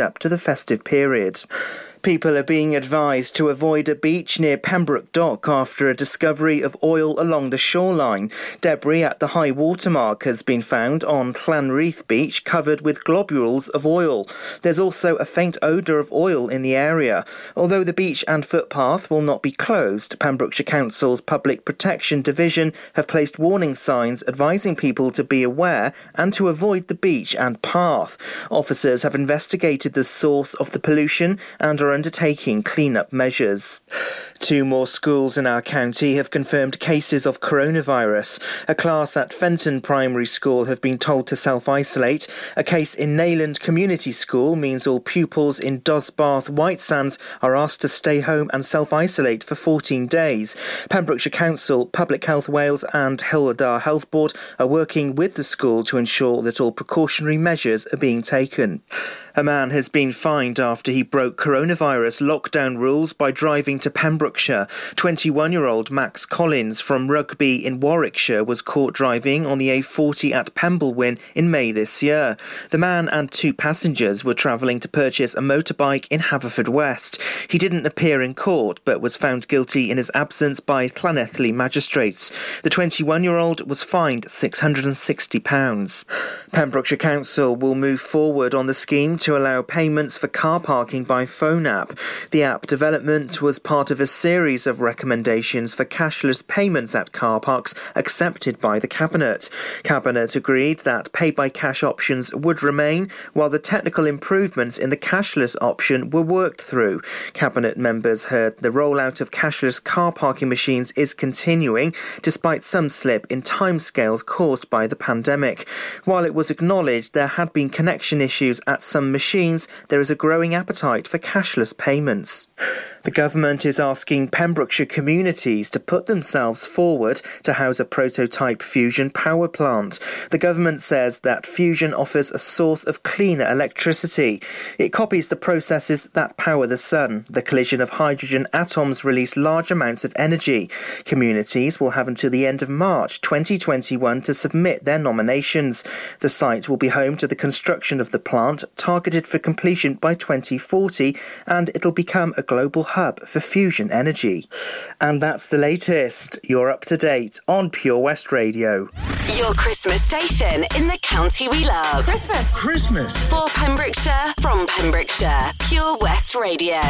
up to the festive period. People are being advised to avoid a beach near Pembroke Dock after a discovery of oil along the shoreline. Debris at the high water mark has been found on Llanreath Beach covered with globules of oil. There's also a faint odour of oil in the area. Although the beach and footpath will not be closed, Pembrokeshire Council's Public Protection Division have placed warning signs advising people to be aware and to avoid the beach and path. Officers have investigated the source of the pollution and are undertaking clean-up measures. Two more schools in our county have confirmed cases of coronavirus. A class at Fenton Primary School have been told to self-isolate. A case in Neyland Community School means all pupils in Dosbarth White Sands are asked to stay home and self-isolate for 14 days. Pembrokeshire Council, Public Health Wales and Dda Health Board are working with the school to ensure that all precautionary measures are being taken. A man has been fined after he broke coronavirus lockdown rules by driving to Pembrokeshire. 21 year old Max Collins from Rugby in Warwickshire was caught driving on the A40 at Penblewin in May this year. The man and two passengers were travelling to purchase a motorbike in Haverfordwest. He didn't appear in court but was found guilty in his absence by Llanelli magistrates. The 21 year old was fined £660. Pembrokeshire Council will move forward on the scheme to allow payments for car parking by phone app. The app development was part of a series of recommendations for cashless payments at car parks accepted by the Cabinet. Cabinet agreed that pay by cash options would remain while the technical improvements in the cashless option were worked through. Cabinet members heard the rollout of cashless car parking machines is continuing despite some slip in timescales caused by the pandemic. While it was acknowledged there had been connection issues at some machines, there is a growing appetite for cashless payments. The government is asking Pembrokeshire communities to put themselves forward to house a prototype fusion power plant. The government says that fusion offers a source of cleaner electricity. It copies the processes that power the sun. The collision of hydrogen atoms release large amounts of energy. Communities will have until the end of March 2021 to submit their nominations. The site will be home to the construction of the plant, targeted for completion by 2040, and it'll become a global hub for fusion energy. And that's the latest. You're up to date on Pure West Radio. Your Christmas station in the county we love. Christmas. Christmas. For Pembrokeshire, from Pembrokeshire, Pure West Radio.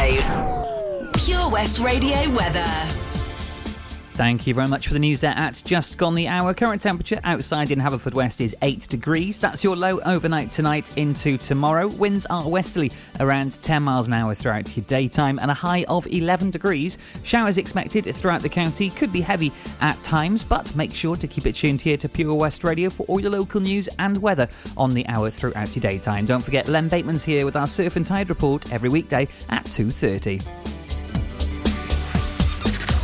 Pure West Radio weather. Thank you very much for the news there at just gone the hour. Current temperature outside in Haverfordwest is 8 degrees. That's your low overnight tonight into tomorrow. Winds are westerly around 10 miles an hour throughout your daytime and a high of 11 degrees. Showers expected throughout the county could be heavy at times, but make sure to keep it tuned here to Pure West Radio for all your local news and weather on the hour throughout your daytime. Don't forget Len Bateman's here with our surf and tide report every weekday at 2:30.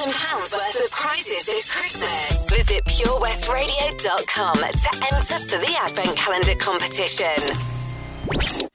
£3,000 worth of prizes this Christmas. Visit purewestradio.com to enter for the Advent Calendar competition.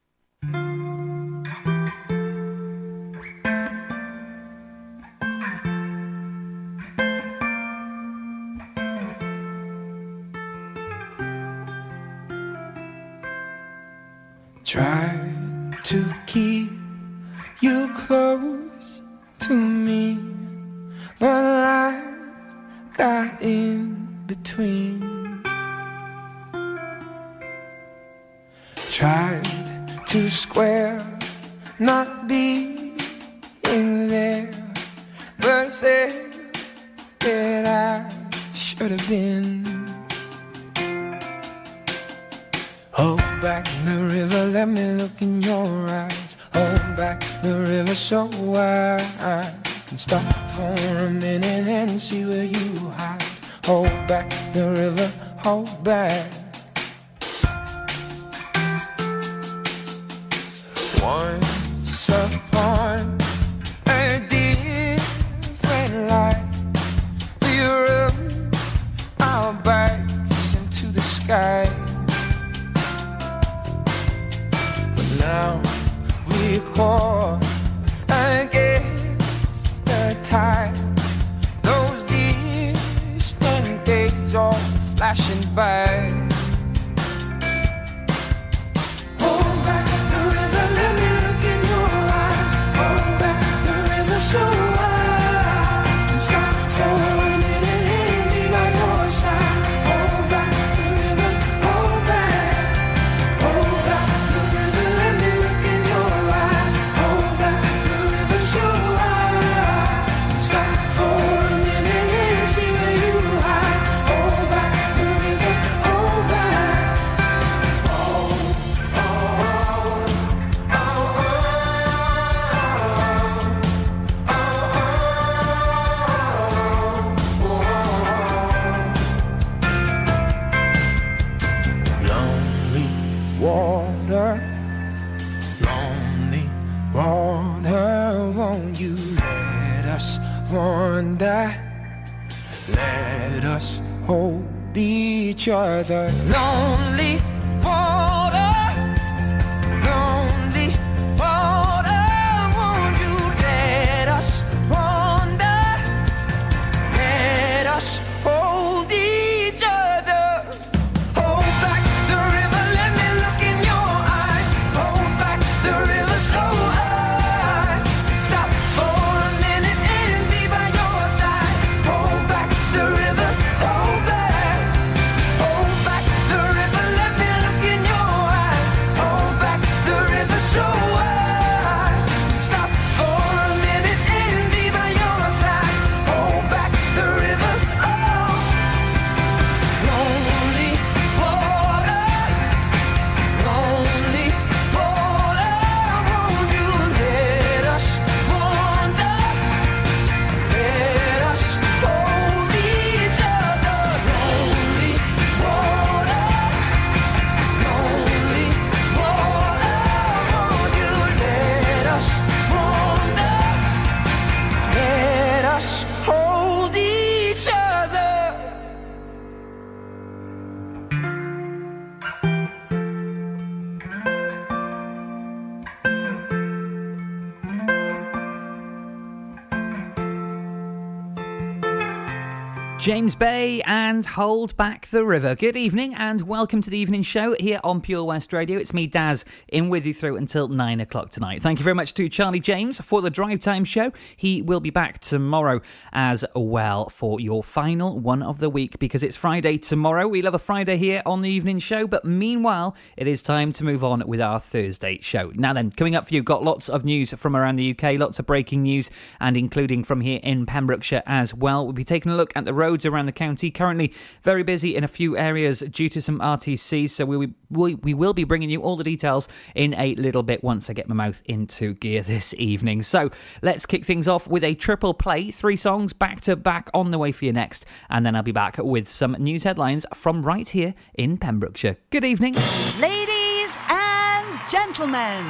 James Bay and Hold Back the River. Good evening and welcome to the evening show here on Pure West Radio. It's me, Daz, in with you through until nine o'clock tonight. Thank you very much to Charlie James for the drive time show. He will be back tomorrow as well for your final one of the week because it's Friday tomorrow. We love a Friday here on the evening show, but meanwhile, it is time to move on with our Thursday show. Now, then, coming up for you, got lots of news from around the UK, lots of breaking news, and including from here in Pembrokeshire as well. We'll be taking a look at the roads around the county. Currently, very busy in a few areas due to some RTCs, so we, we, we will be bringing you all the details in a little bit once I get my mouth into gear this evening. So let's kick things off with a triple play, three songs back to back on the way for you next, and then I'll be back with some news headlines from right here in Pembrokeshire. Good evening. Ladies and gentlemen,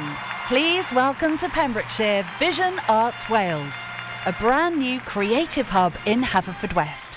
please welcome to Pembrokeshire Vision Arts Wales. a brand new creative hub in Haverfordwest.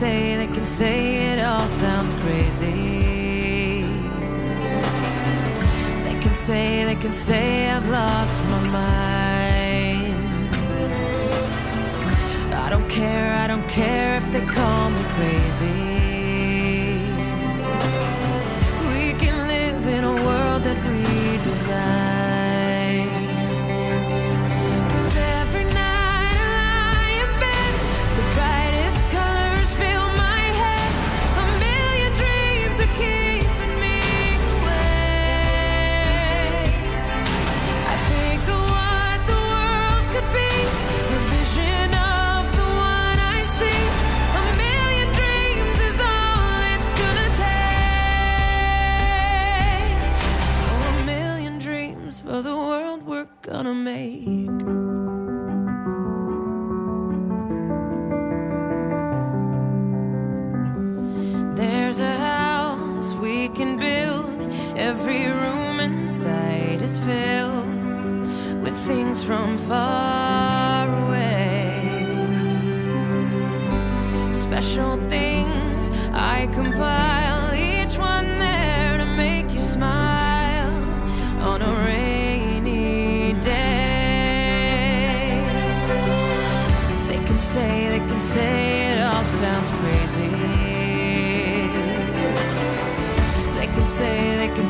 say, they can say it all sounds crazy. They can say, they can say I've lost my mind. I don't care, I don't care if they call me crazy.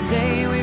say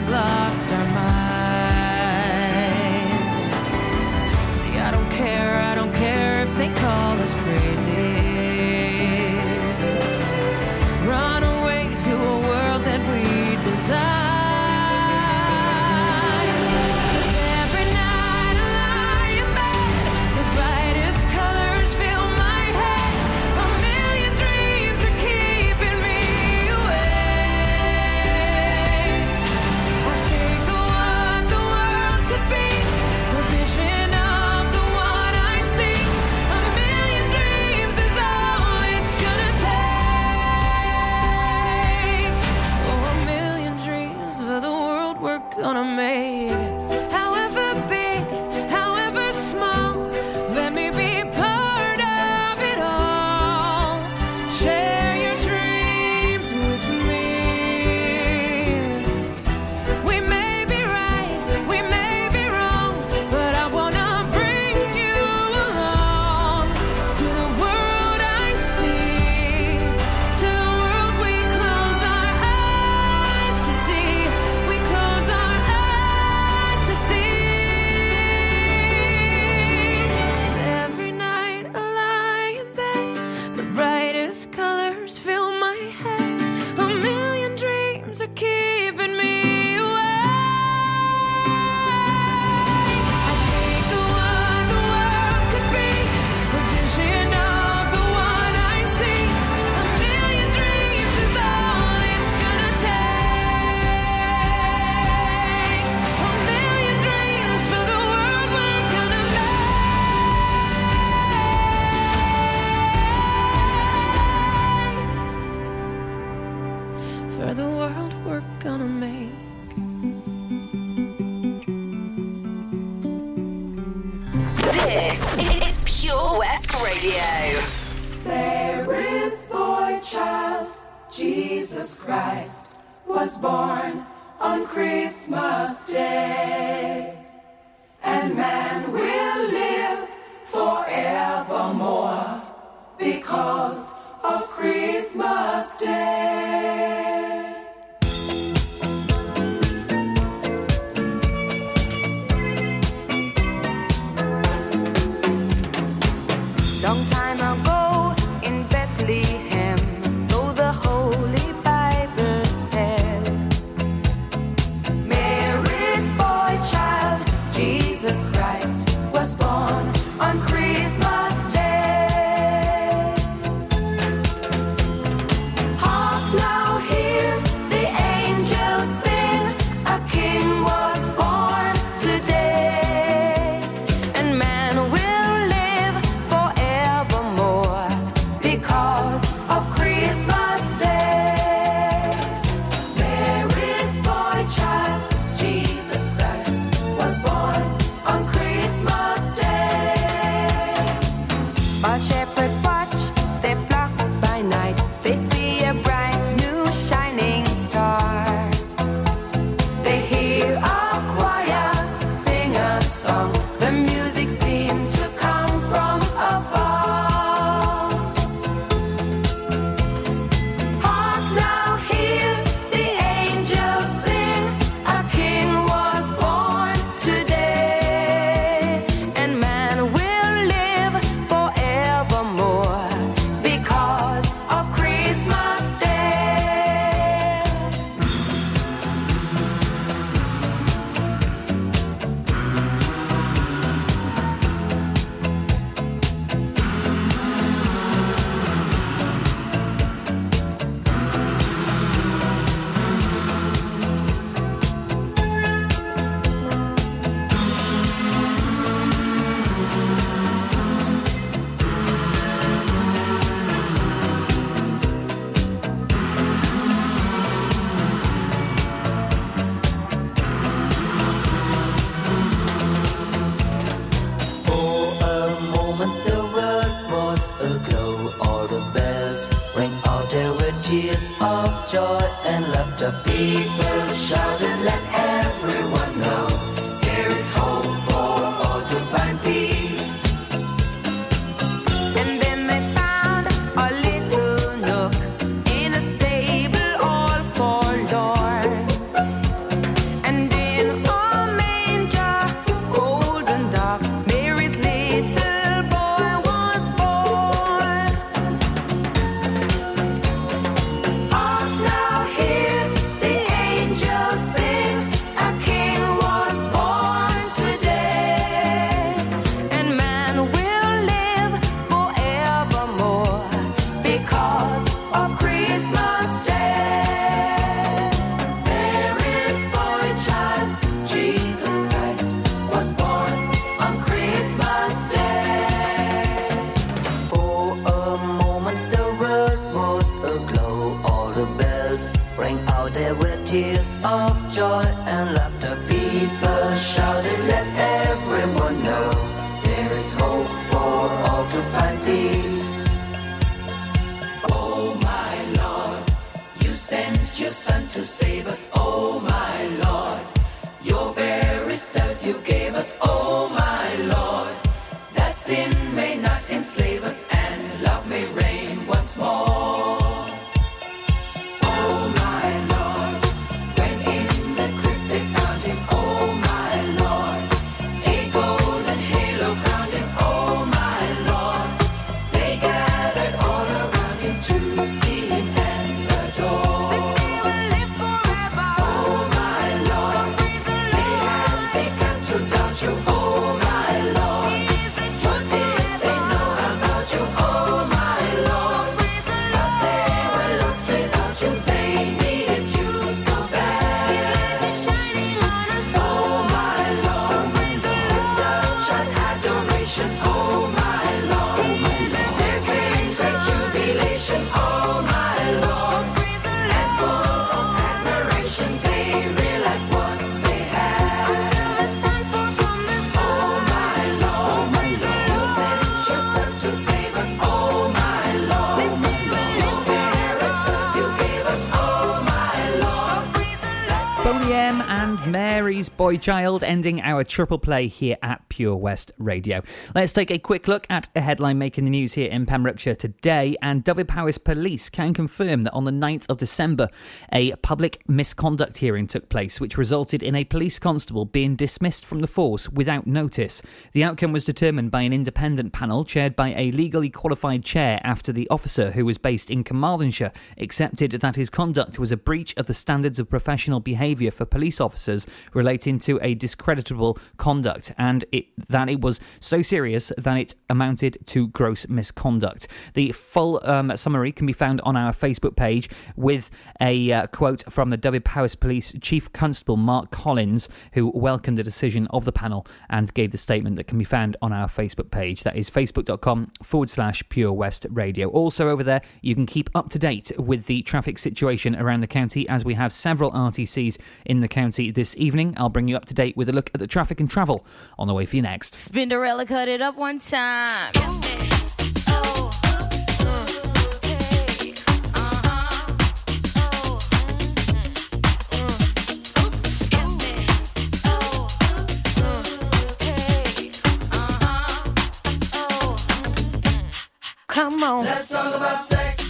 West Radio. There is boy child, Jesus Christ was born on Christmas Day. And man will live forevermore because of Christmas Day. Laughter. People to save us. Oh my Mary's Boy Child ending our triple play here at Pure West Radio. Let's take a quick look at a headline making the news here in Pembrokeshire today. And Dyfed Powys Police can confirm that on the 9th of December, a public misconduct hearing took place, which resulted in a police constable being dismissed from the force without notice. The outcome was determined by an independent panel chaired by a legally qualified chair after the officer, who was based in Carmarthenshire, accepted that his conduct was a breach of the standards of professional behaviour for police officers relating to a discreditable conduct and it, that it was so serious that it amounted to gross misconduct. The full um, summary can be found on our Facebook page with a uh, quote from the Dyfed Powys Police Chief Constable Mark Collins, who welcomed the decision of the panel and gave the statement that can be found on our Facebook page. That is facebook.com forward slash Pure West Radio. Also, over there, you can keep up to date with the traffic situation around the county as we have several RTCs in the county this evening. I'll bring you up to date with a look at the traffic and travel on the way for you next. Spinderella cut it up one time. Come on. Let's talk about sex,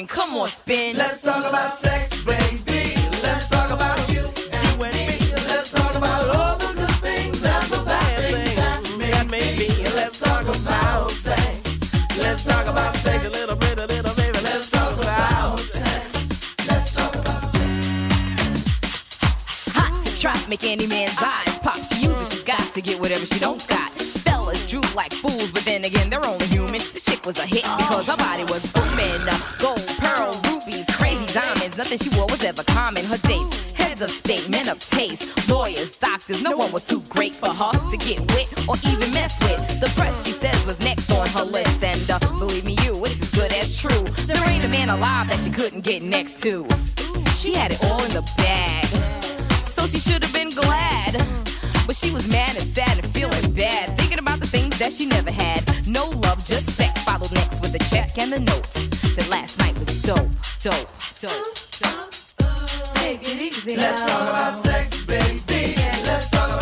Alright then, come on, spin. Let's talk about sex, baby. Let's talk about you and me. Let's talk about all the good things and the bad things that may be. Let's talk about sex. Let's talk about sex. A little bit, a little baby. Let's talk about sex. Let's talk about sex. Hot to try, make any man's eyes. Pop, she uses, she got to get whatever she don't got. Fellas drew like fools, but then again, they're only human. The chick was a hit because her body was booming. Nothing she wore was ever common. Her dates, heads of state, men of taste, lawyers, doctors. No one was too great for her to get with or even mess with. The press, she says, was next on her list. And uh, believe me, you, it's as good as true. There ain't a man alive that she couldn't get next to. She had it all in the bag. So she should have been glad. But she was mad and sad and feeling bad. Thinking about the things that she never had. No love, just sex. Followed next with a check and the note. That last night was dope, dope, dope. Let's talk about sex, baby. Let's talk about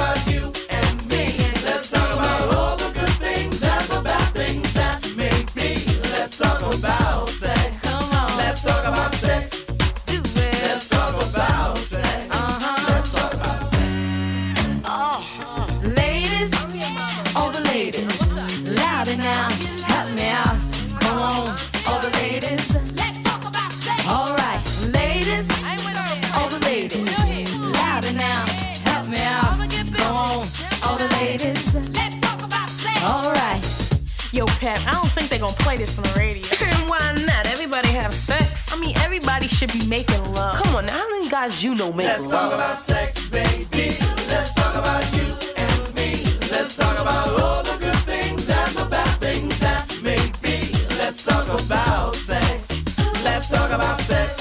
gonna play this on the radio. And why not? Everybody have sex. I mean, everybody should be making love. Come on, now, how many guys you know make Let's love? talk about sex, baby. Let's talk about you and me. Let's talk about all the good things and the bad things that may be. Let's talk about sex. Let's talk about sex.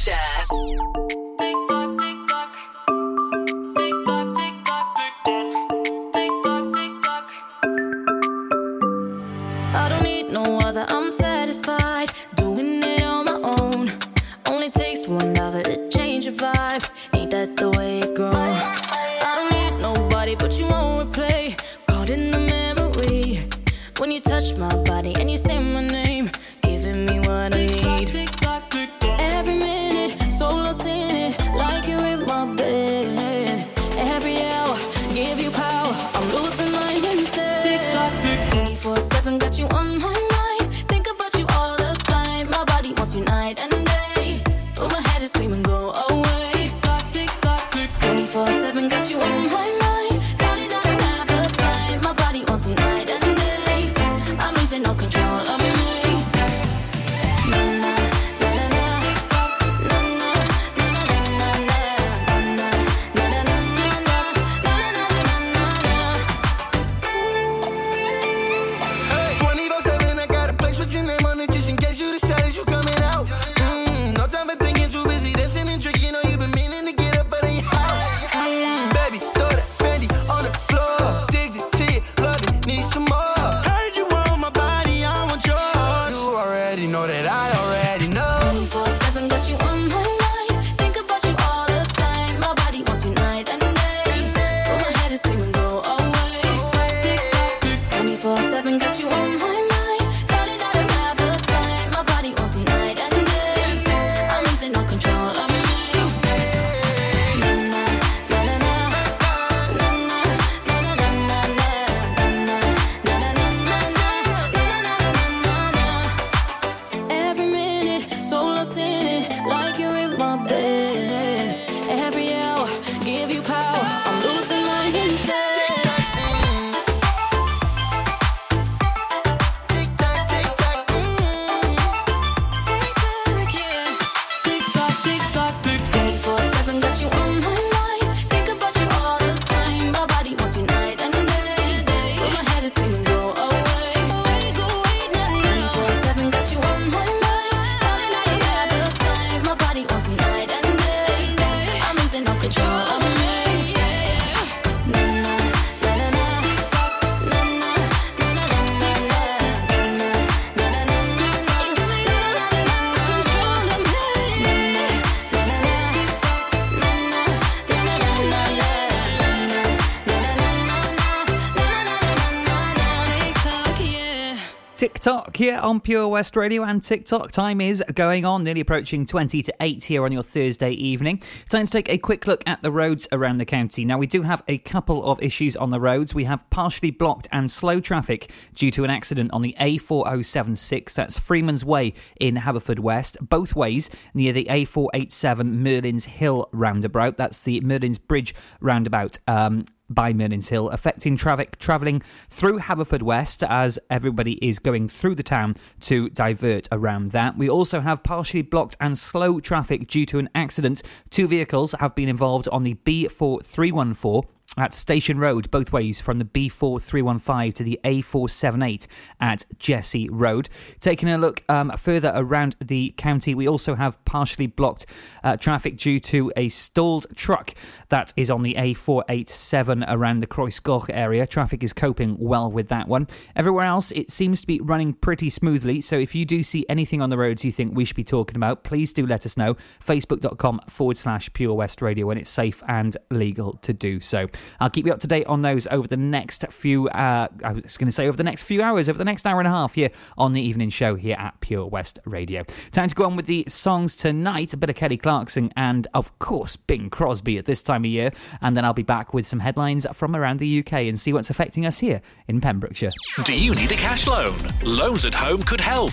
Pembrokeshire. Here on Pure West Radio and TikTok. Time is going on, nearly approaching 20 to 8 here on your Thursday evening. Time to take a quick look at the roads around the county. Now, we do have a couple of issues on the roads. We have partially blocked and slow traffic due to an accident on the A4076, that's Freeman's Way in Haverfordwest, both ways near the A487 Merlin's Hill roundabout. That's the Merlin's Bridge roundabout. Um, by Merlin's Hill, affecting traffic travelling through Haverfordwest as everybody is going through the town to divert around that. We also have partially blocked and slow traffic due to an accident. Two vehicles have been involved on the B4314 at Station Road, both ways from the B4315 to the A478 at Jesse Road. Taking a look um, further around the county, we also have partially blocked uh, traffic due to a stalled truck that is on the A487 around the Croesgoch area. Traffic is coping well with that one. Everywhere else, it seems to be running pretty smoothly. So if you do see anything on the roads you think we should be talking about, please do let us know. Facebook.com forward slash Pure West Radio when it's safe and legal to do so. I'll keep you up to date on those over the next few. Uh, I was going to say over the next few hours, over the next hour and a half here on the evening show here at Pure West Radio. Time to go on with the songs tonight. A bit of Kelly Clarkson and of course Bing Crosby at this time of year, and then I'll be back with some headlines from around the UK and see what's affecting us here in Pembrokeshire. Do you need a cash loan? Loans at Home could help.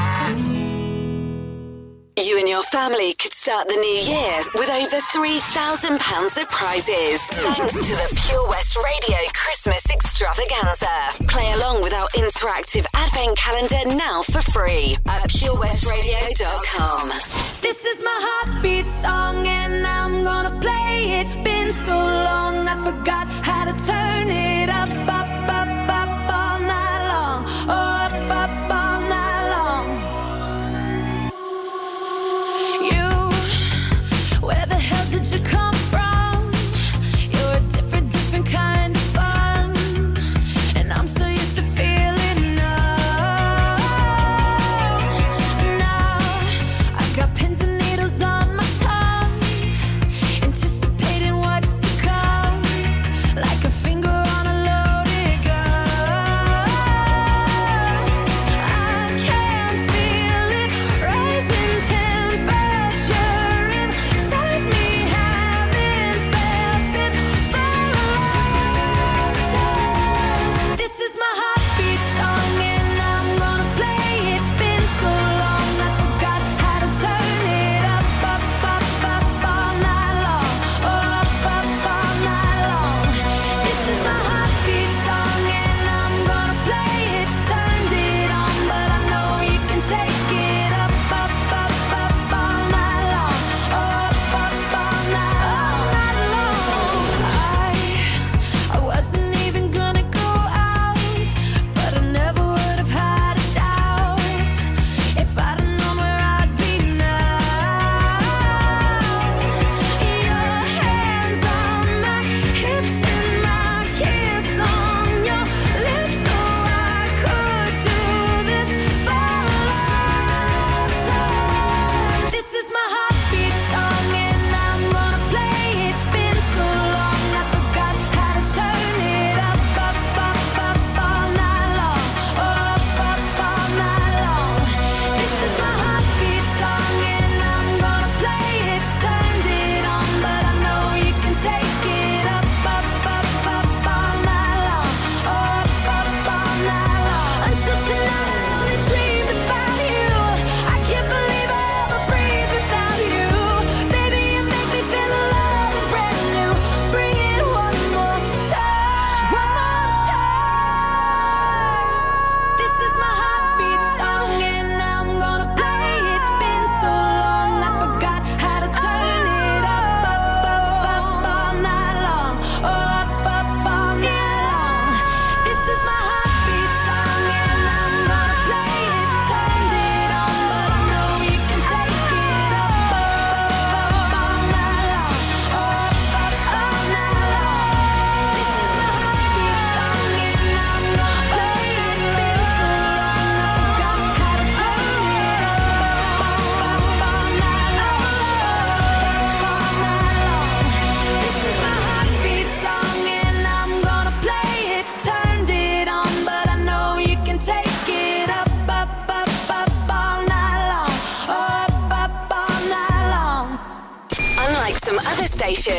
You and your family could start the new year with over £3,000 of prizes. Thanks to the Pure West Radio Christmas Extravaganza. Play along with our interactive advent calendar now for free at purewestradio.com. This is my heartbeat song, and I'm gonna play it. Been so long, I forgot how to turn it up, up, up, up all night long. Oh, up, up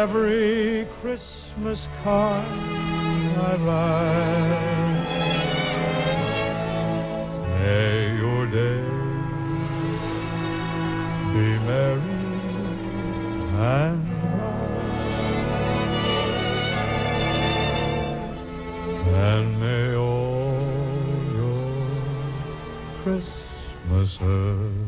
Every Christmas card I write. May your day be merry and bright, and may all your Christmases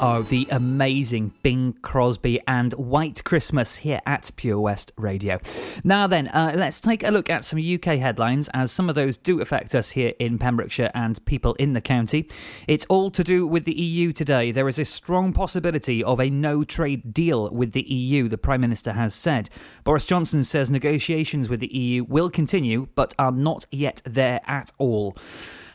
Oh, the amazing Bing Crosby and White Christmas here at Pure West Radio. Now then, uh, let's take a look at some UK headlines, as some of those do affect us here in Pembrokeshire and people in the county. It's all to do with the EU today. There is a strong possibility of a no trade deal with the EU, the Prime Minister has said. Boris Johnson says negotiations with the EU will continue, but are not yet there at all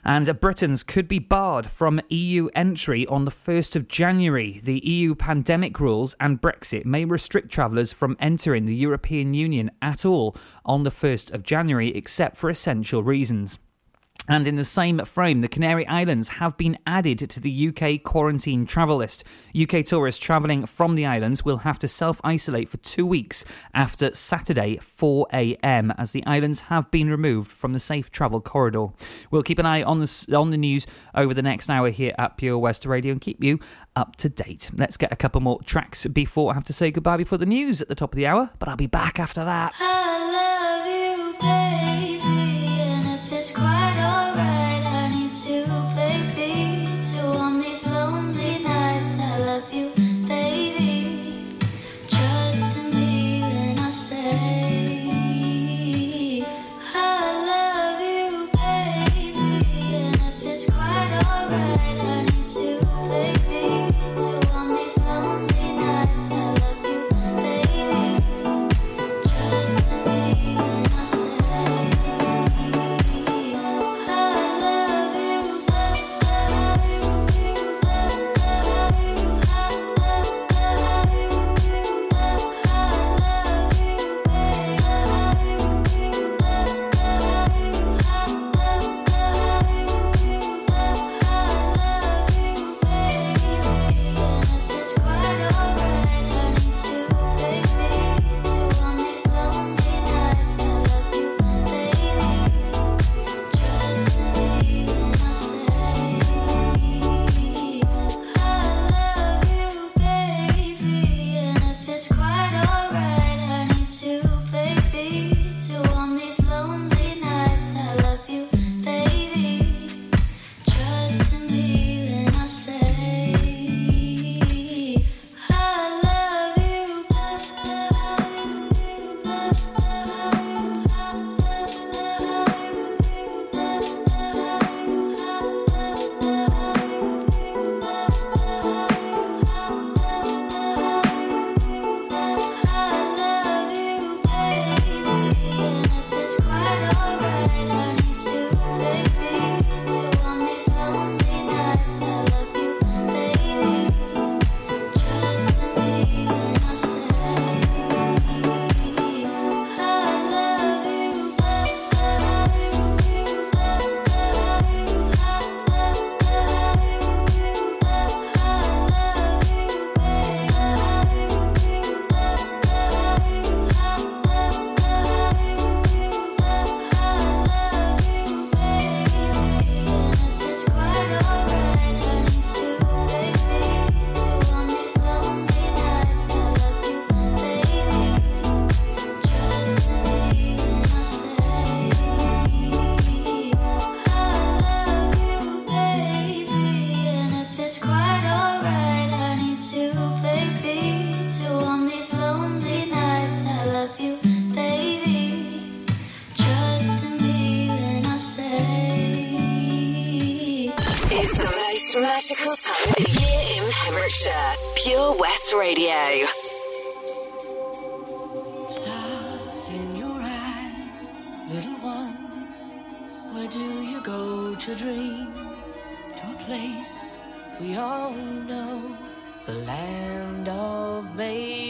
and Britons could be barred from EU entry on the 1st of January. The EU pandemic rules and Brexit may restrict travellers from entering the European Union at all on the 1st of January, except for essential reasons. And in the same frame, the Canary Islands have been added to the UK quarantine travel list. UK tourists travelling from the islands will have to self isolate for two weeks after Saturday, 4am, as the islands have been removed from the safe travel corridor. We'll keep an eye on the, on the news over the next hour here at Pure West Radio and keep you up to date. Let's get a couple more tracks before I have to say goodbye before the news at the top of the hour, but I'll be back after that. I love you, baby, and if it's quite Pure West Radio. Stars in your eyes, little one. Where do you go to dream? To a place we all know, the land of make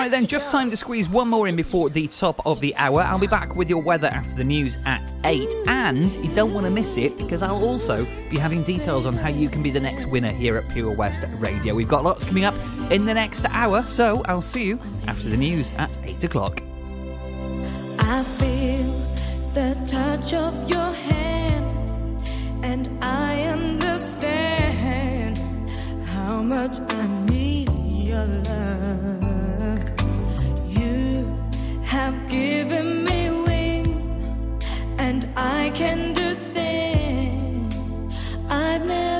right then, just time to squeeze one more in before the top of the hour. I'll be back with your weather after the news at 8. And you don't want to miss it because I'll also be having details on how you can be the next winner here at Pure West Radio. We've got lots coming up in the next hour, so I'll see you after the news at 8 o'clock. I feel the touch of your hand, and I understand how much I need your love have given me wings, and I can do things I've never.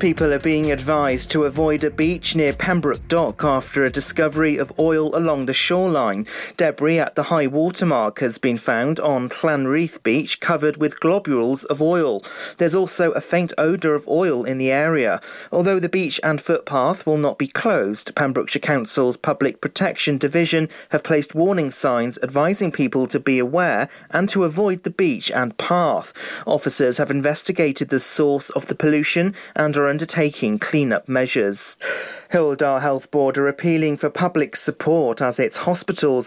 People are being advised to avoid a beach near Pembroke Dock after a discovery of oil along the shoreline. Debris at the high water mark has been found on Llanreath Beach covered with globules of oil. There's also a faint odour of oil in the area. Although the beach and footpath will not be closed, Pembrokeshire Council's Public Protection Division have placed warning signs advising people to be aware and to avoid the beach and path. Officers have investigated the source of the pollution and are undertaking clean-up measures. Hywel Dda Health Board are appealing for public support as its hospitals